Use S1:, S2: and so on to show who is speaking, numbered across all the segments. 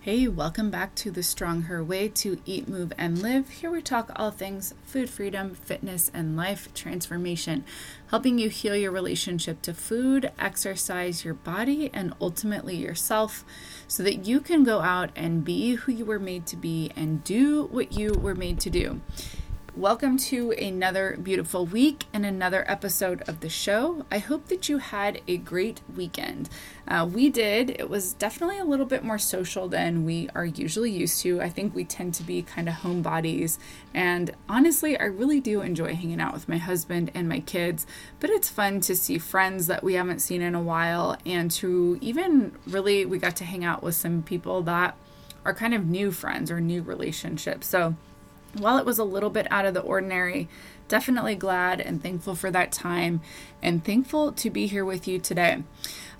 S1: Hey, welcome back to the Strong Her Way to Eat, Move, and Live. Here we talk all things food freedom, fitness, and life transformation, helping you heal your relationship to food, exercise your body, and ultimately yourself so that you can go out and be who you were made to be and do what you were made to do. Welcome to another beautiful week and another episode of the show. I hope that you had a great weekend. Uh, we did. It was definitely a little bit more social than we are usually used to. I think we tend to be kind of homebodies. And honestly, I really do enjoy hanging out with my husband and my kids. But it's fun to see friends that we haven't seen in a while and to even really, we got to hang out with some people that are kind of new friends or new relationships. So, while it was a little bit out of the ordinary, definitely glad and thankful for that time and thankful to be here with you today.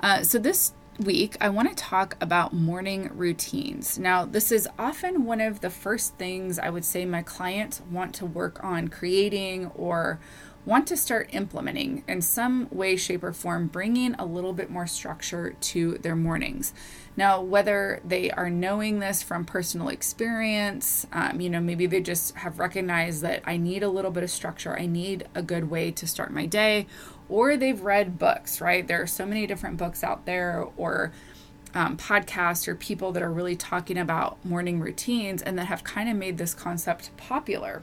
S1: Uh, so, this week, I want to talk about morning routines. Now, this is often one of the first things I would say my clients want to work on creating or want to start implementing in some way, shape, or form, bringing a little bit more structure to their mornings. Now, whether they are knowing this from personal experience, um, you know, maybe they just have recognized that I need a little bit of structure, I need a good way to start my day, or they've read books, right? There are so many different books out there, or um, podcasts or people that are really talking about morning routines and that have kind of made this concept popular.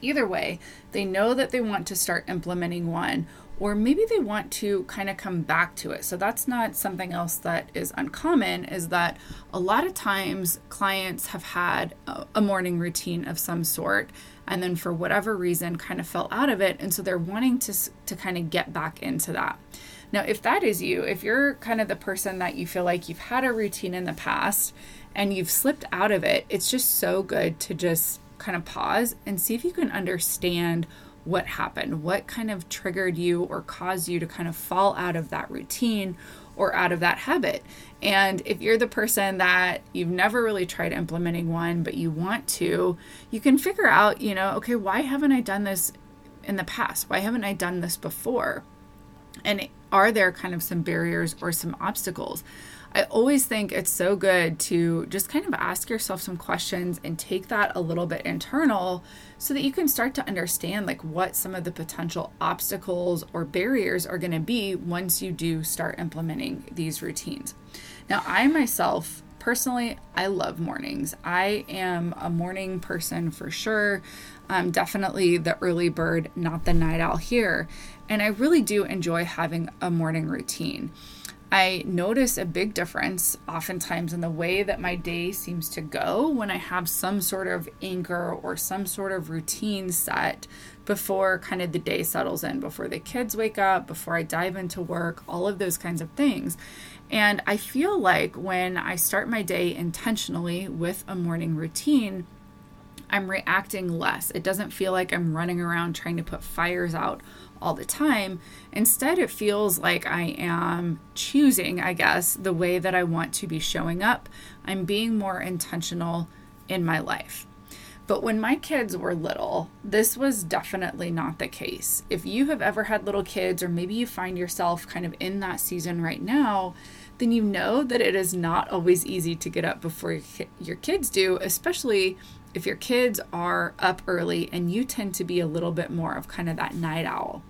S1: Either way, they know that they want to start implementing one, or maybe they want to kind of come back to it. So that's not something else that is uncommon, is that a lot of times clients have had a, morning routine of some sort and then for whatever reason kind of fell out of it. And so they're wanting to, to kind of get back into that. Now, if that is you, if you're kind of the person that you feel like you've had a routine in the past and you've slipped out of it, it's just so good to just kind of pause and see if you can understand what happened, what kind of triggered you or caused you to kind of fall out of that routine or out of that habit. And if you're the person that you've never really tried implementing one, but you want to, you can figure out, you know, okay, why haven't I done this in the past? Why haven't I done this before? And are there kind of some barriers or some obstacles? I always think it's so good to just kind of ask yourself some questions and take that a little bit internal so that you can start to understand like what some of the potential obstacles or barriers are going to be once you do start implementing these routines. Now, I myself personally, I love mornings. I am a morning person for sure. I'm definitely the early bird, not the night owl here. And I really do enjoy having a morning routine. I notice a big difference oftentimes in the way that my day seems to go when I have some sort of anchor or some sort of routine set before kind of the day settles in, before the kids wake up, before I dive into work, all of those kinds of things. And I feel like when I start my day intentionally with a morning routine, I'm reacting less. It doesn't feel like I'm running around trying to put fires out all the time. Instead, it feels like I am choosing, I guess, the way that I want to be showing up. I'm being more intentional in my life. But when my kids were little, this was definitely not the case. If you have ever had little kids, or maybe you find yourself kind of in that season right now, then you know that it is not always easy to get up before your kids do, especially if your kids are up early and you tend to be a little bit more of kind of that night owl.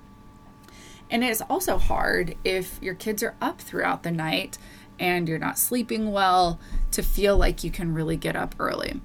S1: And it's also hard if your kids are up throughout the night and you're not sleeping well to feel like you can really get up early.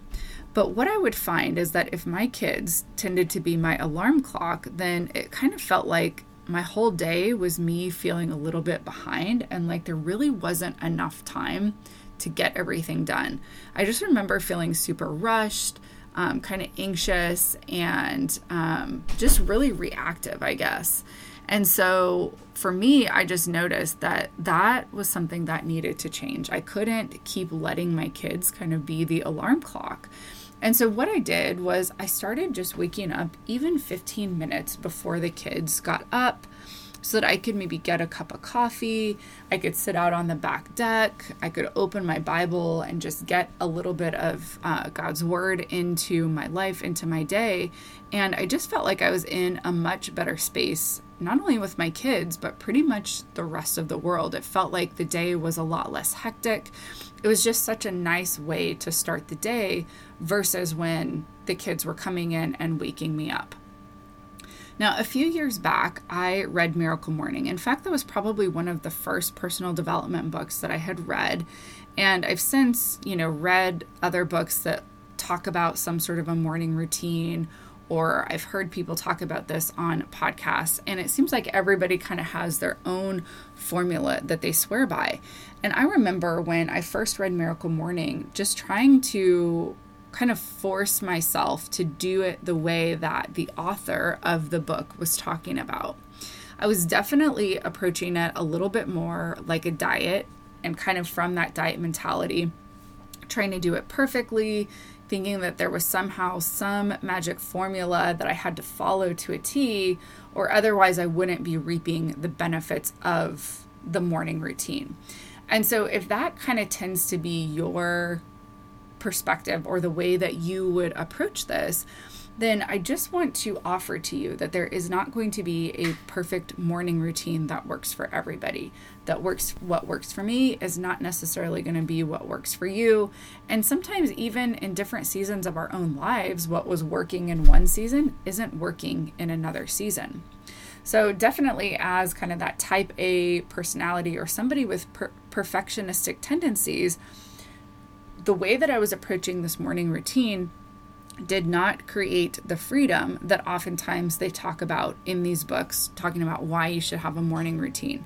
S1: But what I would find is that if my kids tended to be my alarm clock, then it kind of felt like my whole day was me feeling a little bit behind and like there really wasn't enough time to get everything done. I just remember feeling super rushed, um, kind of anxious, and um, just really reactive, I guess. And so for me, I just noticed that that was something that needed to change. I couldn't keep letting my kids kind of be the alarm clock. And so what I did was I started just waking up even 15 minutes before the kids got up so that I could maybe get a cup of coffee. I could sit out on the back deck. I could open my Bible and just get a little bit of uh, God's word into my life, into my day. And I just felt like I was in a much better space, not only with my kids, but pretty much the rest of the world. It felt like the day was a lot less hectic. It was just such a nice way to start the day versus when the kids were coming in and waking me up. Now, a few years back, I read Miracle Morning. In fact, that was probably one of the first personal development books that I had read. And I've since, you know, read other books that talk about some sort of a morning routine or I've heard people talk about this on podcasts, and it seems like everybody kind of has their own formula that they swear by. And I remember when I first read Miracle Morning, just trying to kind of force myself to do it the way that the author of the book was talking about. I was definitely approaching it a little bit more like a diet and kind of from that diet mentality, trying to do it perfectly, thinking that there was somehow some magic formula that I had to follow to a T, or otherwise I wouldn't be reaping the benefits of the morning routine. And so, if that kind of tends to be your perspective or the way that you would approach this, then I just want to offer to you that there is not going to be a perfect morning routine that works for everybody. That works what works for me is not necessarily going to be what works for you. And sometimes even in different seasons of our own lives, what was working in one season isn't working in another season. So, definitely, as kind of that type A personality or somebody with per- perfectionistic tendencies, the way that I was approaching this morning routine did not create the freedom that oftentimes they talk about in these books, talking about why you should have a morning routine.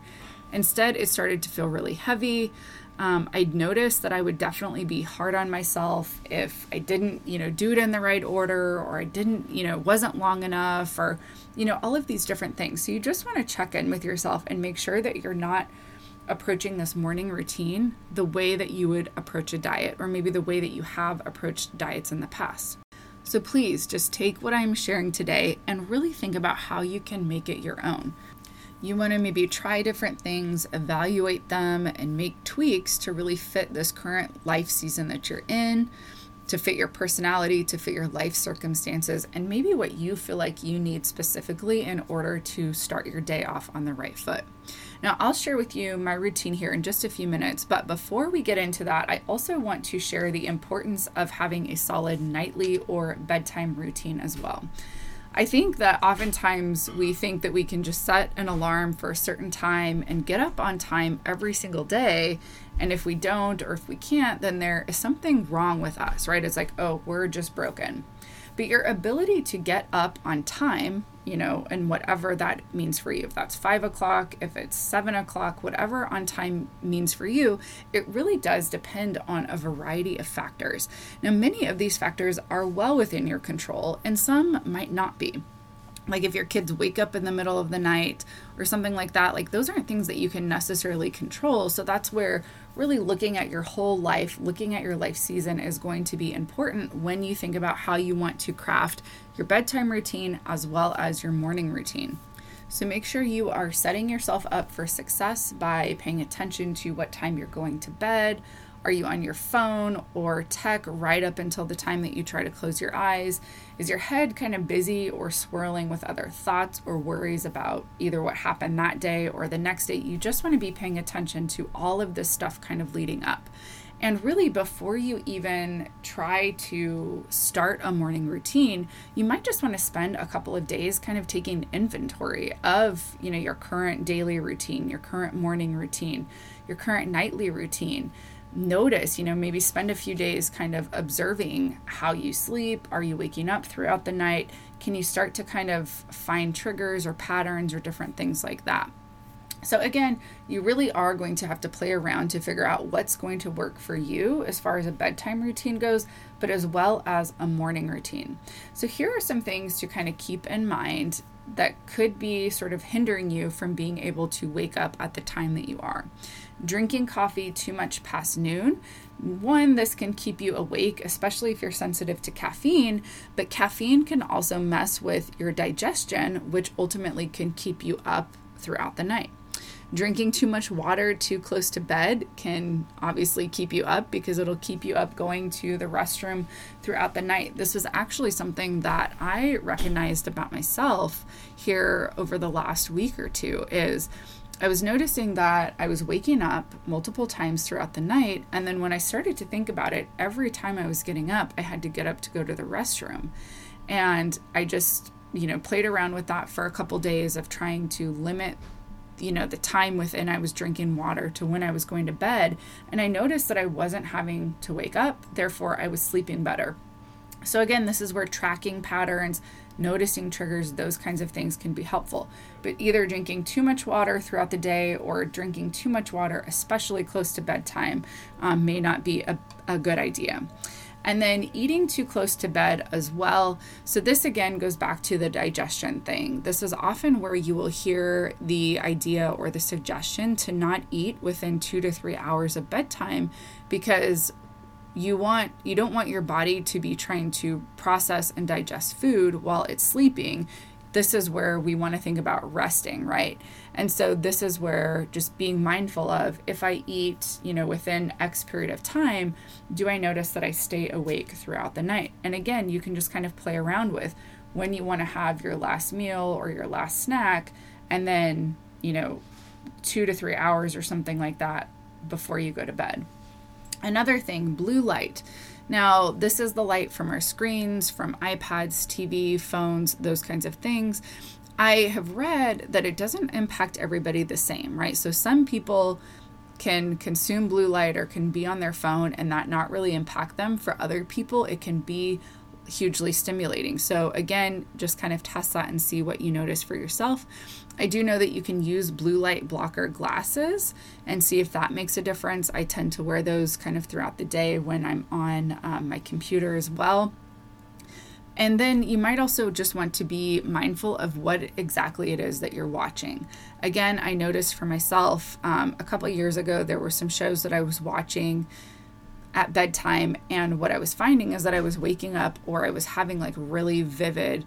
S1: Instead, it started to feel really heavy. Um, I'd noticed that I would definitely be hard on myself if I didn't, you know, do it in the right order or I didn't, you know, wasn't long enough or, you know, all of these different things. So you just want to check in with yourself and make sure that you're not approaching this morning routine the way that you would approach a diet, or maybe the way that you have approached diets in the past. So please just take what I'm sharing today and really think about how you can make it your own. You want to maybe try different things, evaluate them, and make tweaks to really fit this current life season that you're in to fit your personality, to fit your life circumstances, and maybe what you feel like you need specifically in order to start your day off on the right foot. Now, I'll share with you my routine here in just a few minutes, but before we get into that, I also want to share the importance of having a solid nightly or bedtime routine as well. I think that oftentimes we think that we can just set an alarm for a certain time and get up on time every single day. And if we don't, or if we can't, then there is something wrong with us, right? It's like, oh, we're just broken. But your ability to get up on time you know, and whatever that means for you. If that's five o'clock, if it's seven o'clock, whatever on time means for you, it really does depend on a variety of factors. Now, many of these factors are well within your control, and some might not be like if your kids wake up in the middle of the night or something like that like those aren't things that you can necessarily control. So that's where really looking at your whole life looking at your life season is going to be important when you think about how you want to craft your bedtime routine as well as your morning routine. So make sure you are setting yourself up for success by paying attention to what time you're going to bed are you on your phone or tech right up until the time that you try to close your eyes? Is your head kind of busy or swirling with other thoughts or worries about either what happened that day or the next day? You just want to be paying attention to all of this stuff kind of leading up. And really, before you even try to start a morning routine, you might just want to spend a couple of days kind of taking inventory of, you know, your current daily routine, your current morning routine, your current nightly routine notice, you know, maybe spend a few days kind of observing how you sleep. Are you waking up throughout the night? Can you start to kind of find triggers or patterns or different things like that? So, again, you really are going to have to play around to figure out what's going to work for you as far as a bedtime routine goes, but as well as a morning routine. So, here are some things to kind of keep in mind that could be sort of hindering you from being able to wake up at the time that you are drinking coffee too much past noon. One, this can keep you awake, especially if you're sensitive to caffeine, but caffeine can also mess with your digestion, which ultimately can keep you up throughout the night. Drinking too much water too close to bed can obviously keep you up because it'll keep you up going to the restroom throughout the night. This was actually something that I recognized about myself here over the last week or two is I was noticing that I was waking up multiple times throughout the night and then when I started to think about it, every time I was getting up, I had to get up to go to the restroom. And I just you know played around with that for a couple days of trying to limit you know the time within I was drinking water to when I was going to bed and I noticed that I wasn't having to wake up therefore I was sleeping better. So again, this is where tracking patterns, noticing triggers, those kinds of things can be helpful. But either drinking too much water throughout the day or drinking too much water, especially close to bedtime, um, may not be a, a good idea. And then eating too close to bed as well. So, this again goes back to the digestion thing. This is often where you will hear the idea or the suggestion to not eat within two to three hours of bedtime because you want you don't want your body to be trying to process and digest food while it's sleeping this is where we want to think about resting, right? And so this is where just being mindful of if I eat, you know, within X period of time, do I notice that I stay awake throughout the night? And again, you can just kind of play around with when you want to have your last meal or your last snack, and then, you know, two to three hours or something like that before you go to bed. Another thing, blue light. Now, this is the light from our screens, from iPads, TV, phones, those kinds of things. I have read that it doesn't impact everybody the same, right? So some people can consume blue light or can be on their phone and that not really impact them. For other people, it can be hugely stimulating. So, again, just kind of test that and see what you notice for yourself. I do know that you can use blue light blocker glasses and see if that makes a difference. I tend to wear those kind of throughout the day when I'm on um, my computer as well. And then you might also just want to be mindful of what exactly it is that you're watching. Again, I noticed for myself um, a couple years ago, there were some shows that I was watching at bedtime and what i was finding is that i was waking up or i was having like really vivid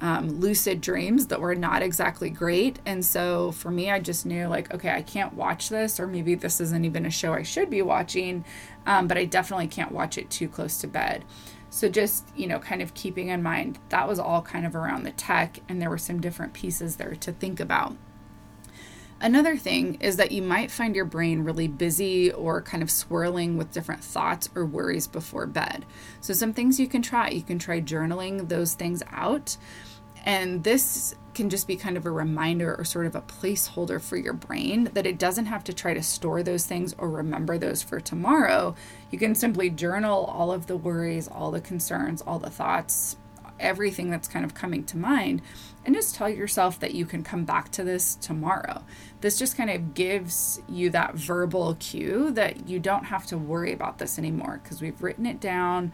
S1: um, lucid dreams that were not exactly great. And so for me i just knew like okay i can't watch this or maybe this isn't even a show i should be watching um, but i definitely can't watch it too close to bed. So just you know kind of keeping in mind that was all kind of around the tech and there were some different pieces there to think about Another thing is that you might find your brain really busy or kind of swirling with different thoughts or worries before bed. So, some things you can try you can try journaling those things out. And this can just be kind of a reminder or sort of a placeholder for your brain that it doesn't have to try to store those things or remember those for tomorrow. You can simply journal all of the worries, all the concerns, all the thoughts, everything that's kind of coming to mind and just tell yourself that you can come back to this tomorrow. This just kind of gives you that verbal cue that you don't have to worry about this anymore because we've written it down,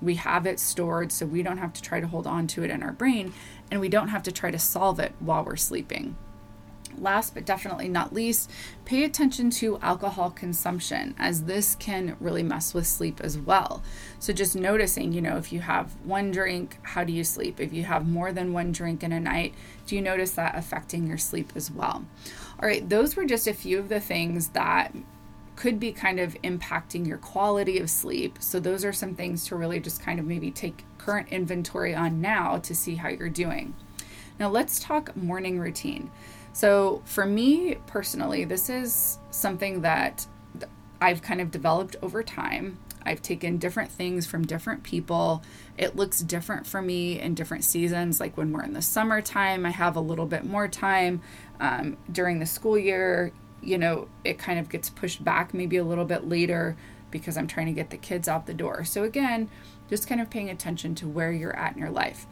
S1: we have it stored, so we don't have to try to hold on to it in our brain, and we don't have to try to solve it while we're sleeping. Last but definitely not least, pay attention to alcohol consumption as this can really mess with sleep as well. So, just noticing, you know, if you have one drink, how do you sleep? If you have more than one drink in a night, do you notice that affecting your sleep as well? All right, those were just a few of the things that could be kind of impacting your quality of sleep. So, those are some things to really just kind of maybe take current inventory on now to see how you're doing. Now, let's talk morning routine. So, for me personally, this is something that I've kind of developed over time. I've taken different things from different people. It looks different for me in different seasons. Like when we're in the summertime, I have a little bit more time. Um, during the school year, you know, it kind of gets pushed back maybe a little bit later because I'm trying to get the kids out the door. So, again, just kind of paying attention to where you're at in your life.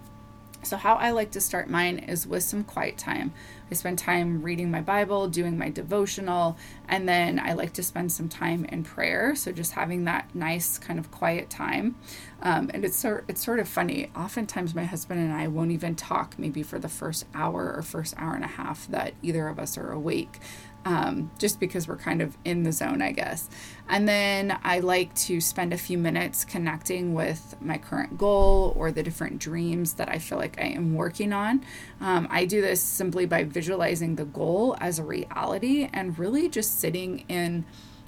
S1: So, how I like to start mine is with some quiet time. I spend time reading my Bible, doing my devotional, and then I like to spend some time in prayer. So, just having that nice kind of quiet time. Um, and it's sort, it's sort of funny. Oftentimes, my husband and I won't even talk maybe for the first hour or first hour and a half that either of us are awake. Um, just because we're kind of in the zone, I guess. And then I like to spend a few minutes connecting with my current goal or the different dreams that I feel like I am working on. Um, I do this simply by visualizing the goal as a reality and really just sitting in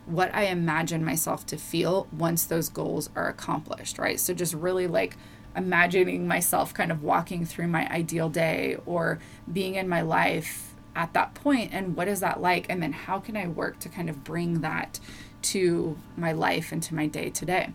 S1: what I imagine myself to feel once those goals are accomplished, right? So just really like imagining myself kind of walking through my ideal day or being in my life at that point and what is that like and then how can i work to kind of bring that to my life and to my day to day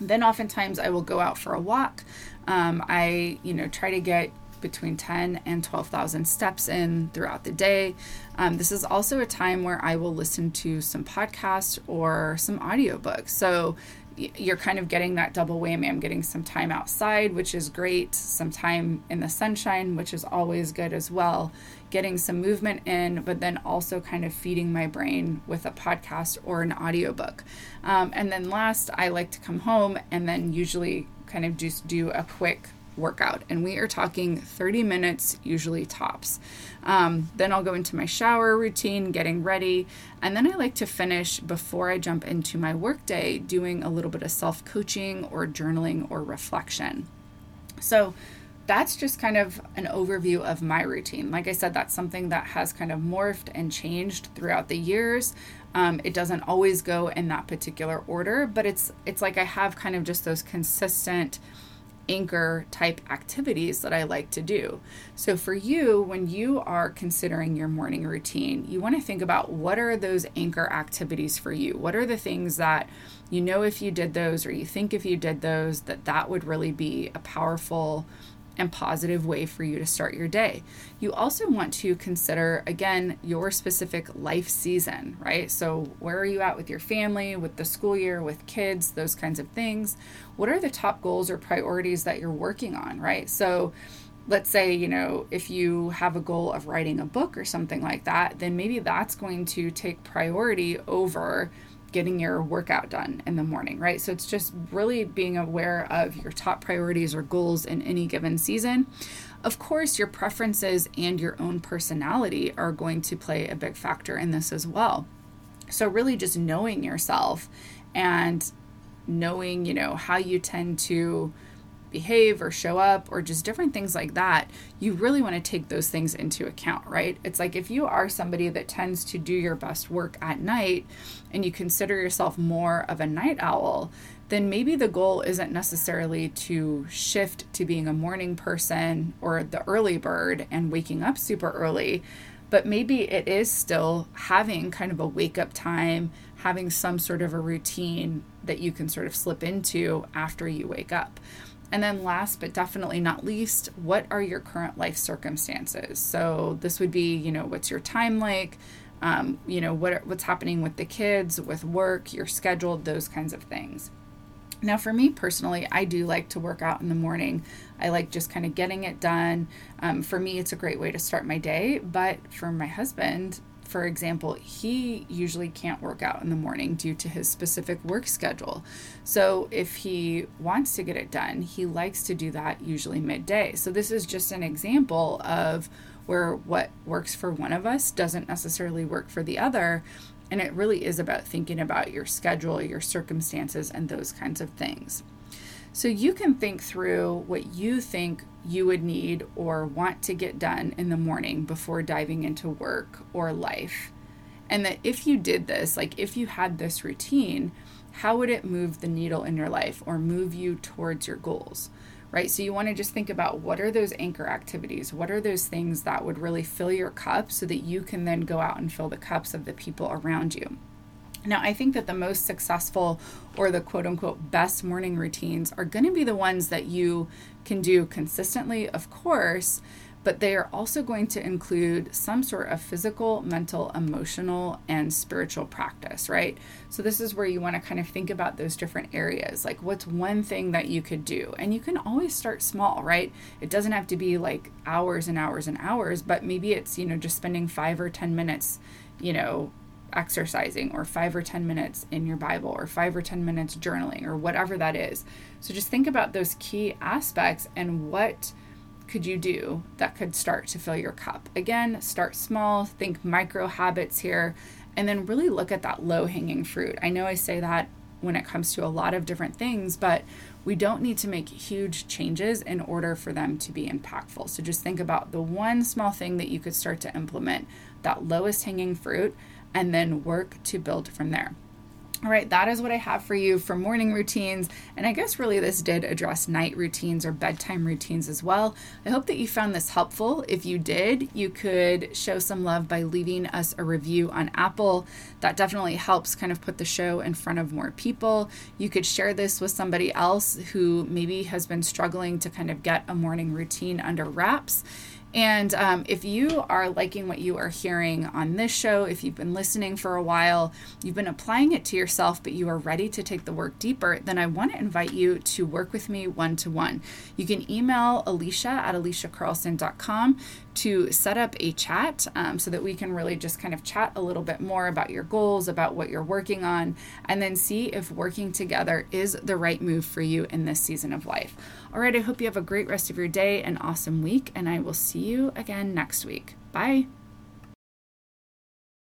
S1: then oftentimes i will go out for a walk um, i you know try to get between 10 and 12,000 steps in throughout the day. Um, this is also a time where I will listen to some podcasts or some audiobooks. So you're kind of getting that double whammy. I'm getting some time outside, which is great, some time in the sunshine, which is always good as well, getting some movement in, but then also kind of feeding my brain with a podcast or an audiobook. Um, and then last, I like to come home and then usually kind of just do a quick workout. And we are talking 30 minutes, usually tops. Um, then I'll go into my shower routine, getting ready. And then I like to finish before I jump into my workday doing a little bit of self coaching or journaling or reflection. So that's just kind of an overview of my routine. Like I said, that's something that has kind of morphed and changed throughout the years. Um, it doesn't always go in that particular order, but it's it's like I have kind of just those consistent anchor type activities that I like to do. So, for you, when you are considering your morning routine, you want to think about what are those anchor activities for you? What are the things that you know if you did those or you think if you did those that that would really be a powerful and positive way for you to start your day. You also want to consider, again, your specific life season, right? So, where are you at with your family, with the school year, with kids, those kinds of things? What are the top goals or priorities that you're working on, right? So, let's say, you know, if you have a goal of writing a book or something like that, then maybe that's going to take priority over getting your workout done in the morning, right? So it's just really being aware of your top priorities or goals in any given season. Of course, your preferences and your own personality are going to play a big factor in this as well. So, really, just knowing yourself and knowing, you know, how you tend to behave or show up or just different things like that, you really want to take those things into account, right? It's like if you are somebody that tends to do your best work at night and you consider yourself more of a night owl, then maybe the goal isn't necessarily to shift to being a morning person or the early bird and waking up super early, but maybe it is still having kind of a wake up time, having some sort of a routine that you can sort of slip into after you wake up. And then, last but definitely not least, what are your current life circumstances? So, this would be, you know, what's your time like? Um, you know, what what's happening with the kids, with work, your schedule, those kinds of things. Now, for me personally, I do like to work out in the morning. I like just kind of getting it done. Um, for me, it's a great way to start my day. But for my husband, for example, he usually can't work out in the morning due to his specific work schedule. So, if he wants to get it done, he likes to do that usually midday. So, this is just an example of where what works for one of us doesn't necessarily work for the other. And it really is about thinking about your schedule, your circumstances, and those kinds of things. So you can think through what you think you would need or want to get done in the morning before diving into work or life. And that if you did this, like if you had this routine, how would it move the needle in your life or move you towards your goals? Right? So you want to just think about what are those anchor activities? What are those things that would really fill your cup so that you can then go out and fill the cups of the people around you? Now, I think that the most successful or the quote unquote best morning routines are going to be the ones that you can do consistently, of course, but they are also going to include some sort of physical, mental, emotional, and spiritual practice, right? So, this is where you want to kind of think about those different areas. Like, what's one thing that you could do? And you can always start small, right? It doesn't have to be like hours and hours and hours, but maybe it's, you know, just spending five or 10 minutes, you know, exercising or five or 10 minutes in your Bible or five or 10 minutes journaling or whatever that is. So just think about those key aspects and what could you do that could start to fill your cup? Again, start small, think micro habits here, and then really look at that low hanging fruit. I know I say that when it comes to a lot of different things, but we don't need to make huge changes in order for them to be impactful. So just think about the one small thing that you could start to implement, that lowest hanging fruit, and then work to build from there. All right, that is what I have for you for morning routines. And I guess really this did address night routines or bedtime routines as well. I hope that you found this helpful. If you did, you could show some love by leaving us a review on Apple. That definitely helps kind of put the show in front of more people. You could share this with somebody else who maybe has been struggling to kind of get a morning routine under wraps. And um, if you are liking what you are hearing on this show, if you've been listening for a while, you've been applying it to yourself, but you are ready to take the work deeper, then I want to invite you to work with me one to one. You can email Alisha at alishacarlson.com to set up a chat um, so that we can really just kind of chat a little bit more about your goals, about what you're working on, and then see if working together is the right move for you in this season of life. All right, I hope you have a great rest of your day and awesome week, and I will see you again next week. Bye.